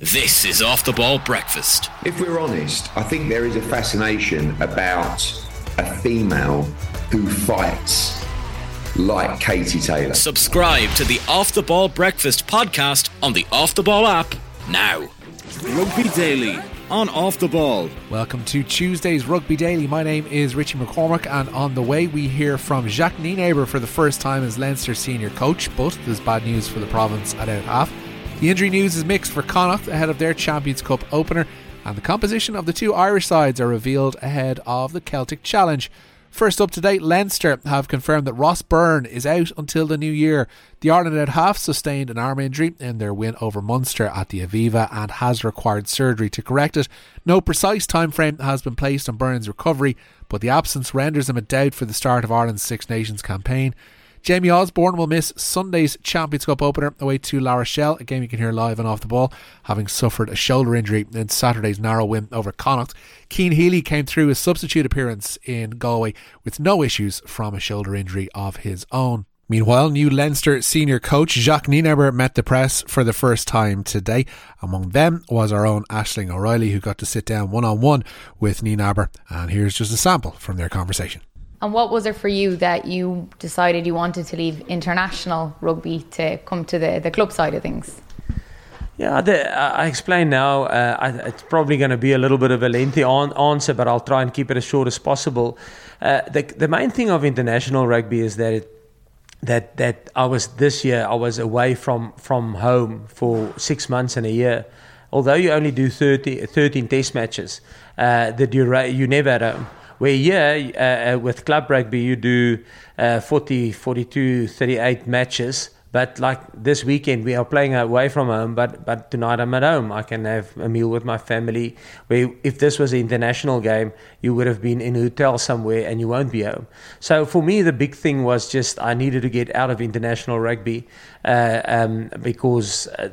This is Off the Ball Breakfast. If we're honest, I think there is a fascination about a female who fights like Katie Taylor. Subscribe to the Off the Ball Breakfast podcast on the Off the Ball app now. Rugby Daily on Off the Ball. Welcome to Tuesday's Rugby Daily. My name is Richie McCormack, and on the way we hear from Jacques Nienaber for the first time as Leinster senior coach, but there's bad news for the province at out half. The injury news is mixed for Connacht ahead of their Champions Cup opener, and the composition of the two Irish sides are revealed ahead of the Celtic Challenge. First up to date, Leinster have confirmed that Ross Byrne is out until the new year. The Ireland out half sustained an arm injury in their win over Munster at the Aviva and has required surgery to correct it. No precise time frame has been placed on Byrne's recovery, but the absence renders him a doubt for the start of Ireland's Six Nations campaign. Jamie Osborne will miss Sunday's Champions Cup opener away to La Rochelle, a game you can hear live and off the ball, having suffered a shoulder injury in Saturday's narrow win over Connacht. Cian Healy came through his substitute appearance in Galway with no issues from a shoulder injury of his own. Meanwhile, new Leinster senior coach Jacques Nienaber met the press for the first time today. Among them was our own Aisling O'Reilly, who got to sit down one on one with Nienaber. And here's just a sample from their conversation. And what was it for you that you decided you wanted to leave international rugby to come to the, the club side of things? Yeah, the, I explain now. Uh, I, it's probably going to be a little bit of a lengthy on, answer, but I'll try and keep it as short as possible. Uh, the, the main thing of international rugby is that it, that that I was this year I was away from from home for six months and a year. Although you only do 30, 13 test matches, uh, the dura- you never at home. Where here uh, uh, with club rugby, you do uh, 40, 42, 38 matches. But like this weekend, we are playing away from home. But but tonight I'm at home. I can have a meal with my family. Where if this was an international game, you would have been in a hotel somewhere and you won't be home. So for me, the big thing was just I needed to get out of international rugby uh, um, because uh,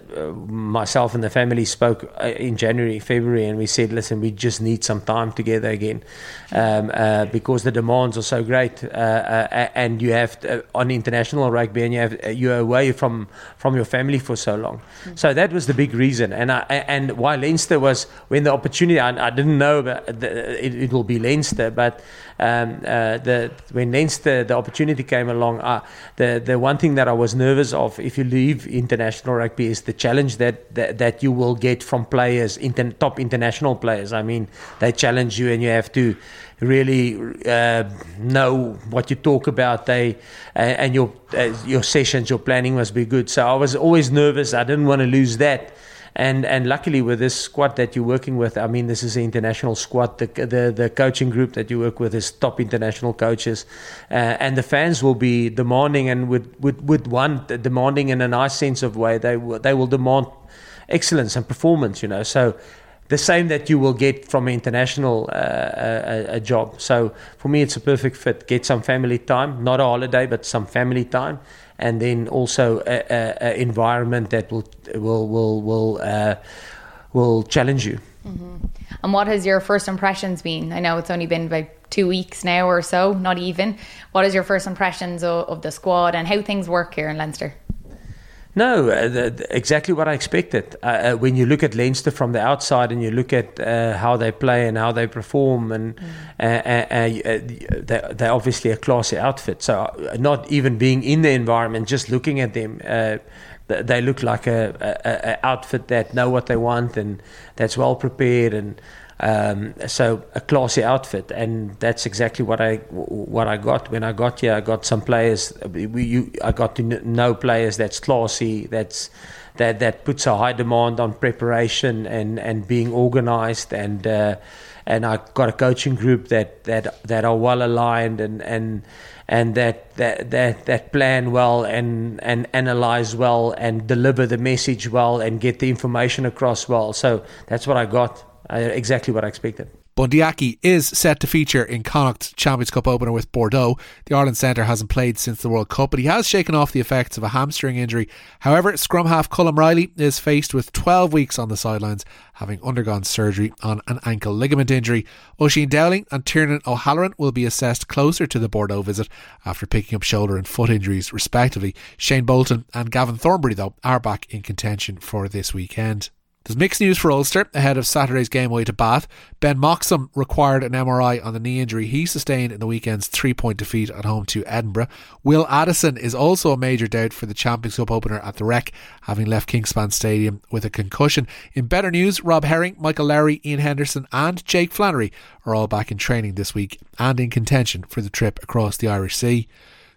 myself and the family spoke uh, in January, February, and we said, listen, we just need some time together again um, uh, because the demands are so great, uh, uh, and you have to, on international rugby, and you have you're away from from your family for so long. Mm-hmm. So that was the big reason, and I, and while Leinster was when the opportunity, I, I didn't know that it, it, will be Leinster, but um, the when Leinster the opportunity came along, the the one thing that I was nervous of if you leave international rugby is the challenge that, that, that you will get from players, inter, top international players. I mean, they challenge you and you have to really uh, know what you talk about. They uh, and your uh, your sessions, your planning must be good. So I was always nervous. I didn't want to lose that and and luckily with this squad that you're working with, I mean, this is an international squad. The the, the coaching group that you work with is top international coaches, uh, and the fans will be demanding and would would would want demanding in a nice sense of way. They they will demand excellence and performance. You know, so the same that you will get from an international uh, a, a, job. So for me, it's a perfect fit. Get some family time, not a holiday, but some family time, and then also an environment that will will will will uh, will challenge you. Mm-hmm. And what has your first impressions been? I know it's only been about two weeks now or so, not even. What is your first impressions of, of the squad and how things work here in Leinster? No, uh, the, exactly what I expected. Uh, uh, when you look at Leinster from the outside and you look at uh, how they play and how they perform, and mm. Uh, they're, they're, obviously a classy outfit. So, not even being in the environment, just looking at them, they look like a, a, a, outfit that know what they want and that's well prepared and um, so a classy outfit, and that's exactly what I what I got when I got here. I got some players. We, you, I got to know players that's classy. That's that that puts a high demand on preparation and and being organised and. Uh, and I got a coaching group that that that are well aligned and and and that that that, that plan well and and analyze well and deliver the message well and get the information across well. So that's what I got uh, exactly what I expected. Bundee Aki is set to feature in Connacht's Champions Cup opener with Bordeaux. The Ireland centre hasn't played since the World Cup, but he has shaken off the effects of a hamstring injury. However, scrum half Colm Reilly is faced with 12 weeks on the sidelines, having undergone surgery on an ankle ligament injury. Oisín Dowling and Tiernan O'Halloran will be assessed closer to the Bordeaux visit after picking up shoulder and foot injuries, respectively. Shayne Bolton and Gavin Thornbury, though, are back in contention for this weekend. There's mixed news for Ulster ahead of Saturday's game away to Bath. Ben Moxham required an MRI on the knee injury he sustained in the weekend's three point defeat at home to Edinburgh. Will Addison is also a major doubt for the Champions Cup opener at the Rec, having left Kingspan Stadium with a concussion. In better news, Rob Herring, Michael Lowry, Ian Henderson, and Jake Flannery are all back in training this week and in contention for the trip across the Irish Sea.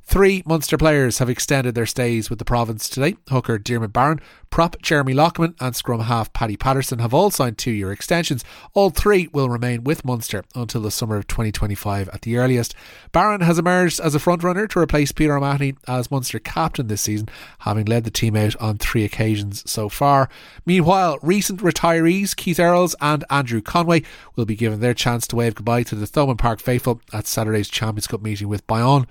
Three Munster players have extended their stays with the province today. Hooker Diarmuid Barron, prop Jeremy Loughman, and scrum half Paddy Patterson have all signed two year extensions. All three will remain with Munster until the summer of 2025 at the earliest. Barron has emerged as a frontrunner to replace Peter O'Mahony as Munster captain this season, having led the team out on three occasions so far. Meanwhile, recent retirees Keith Earls and Andrew Conway will be given their chance to wave goodbye to the Thomond Park faithful at Saturday's Champions Cup meeting with Bayonne.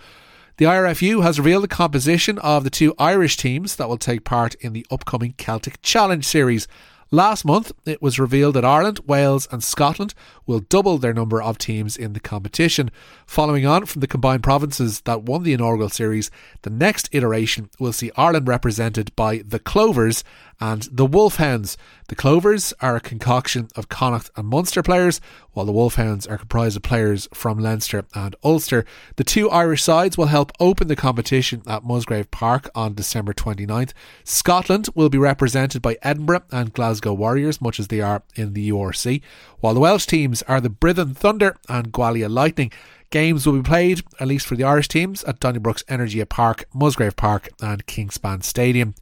The IRFU has revealed the composition of the two Irish teams that will take part in the upcoming Celtic Challenge Series. Last month, it was revealed that Ireland, Wales, and Scotland will double their number of teams in the competition. Following on from the combined provinces that won the inaugural series, the next iteration will see Ireland represented by the Clovers and the Wolfhounds. The Clovers are a concoction of Connacht and Munster players, while the Wolfhounds are comprised of players from Leinster and Ulster. The two Irish sides will help open the competition at Musgrave Park on December 29th. Scotland will be represented by Edinburgh and Glasgow Warriors, much as they are in the URC, while the Welsh teams are the Brython Thunder and Gwalia Lightning. Games will be played, at least for the Irish teams, at Donnybrook's Energia Park, Musgrave Park, and Kingspan Stadium.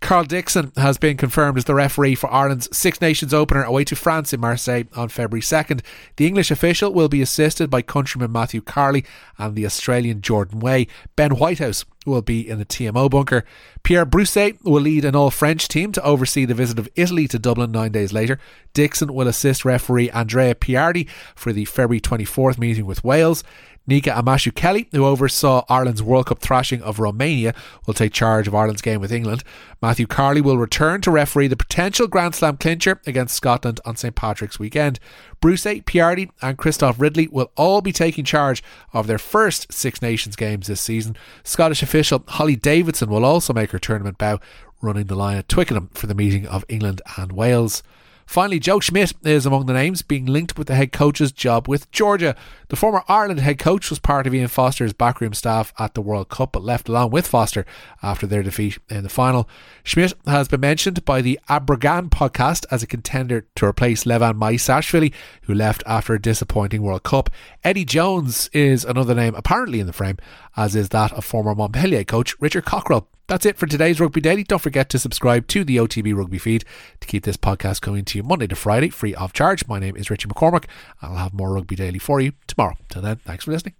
Karl Dickson has been confirmed as the referee for Ireland's Six Nations opener away to France in Marseille on February 2nd. The English official will be assisted by countryman Matthew Carley and the Australian Jordan Way. Ben Whitehouse will be in the TMO bunker. Pierre Brousset will lead an all French team to oversee the visit of Italy to Dublin nine days later. Dickson will assist referee Andrea Piardi for the February 24th meeting with Wales. Nika Amashukeli, who oversaw Ireland's World Cup thrashing of Romania, will take charge of Ireland's game with England. Matthew Carley will return to referee the potential Grand Slam clincher against Scotland on St Patrick's weekend. Brousset, Piardi, and Christophe Ridley will all be taking charge of their first Six Nations games this season. Scottish official Holly Davidson will also make her tournament bow, running the line at Twickenham for the meeting of England and Wales. Finally, Joe Schmidt is among the names being linked with the head coach's job with Georgia. The former Ireland head coach was part of Ian Foster's backroom staff at the World Cup, but left along with Foster after their defeat in the final. Schmidt has been mentioned by the Abrogan podcast as a contender to replace Levan Maisashvili, who left after a disappointing World Cup. Eddie Jones is another name apparently in the frame, as is that of former Montpellier coach Richard Cockerill. That's it for today's Rugby Daily. Don't forget to subscribe to the OTB Rugby feed to keep this podcast coming to you Monday to Friday, free of charge. My name is Richie McCormack. I'll have more Rugby Daily for you tomorrow. Till then, thanks for listening.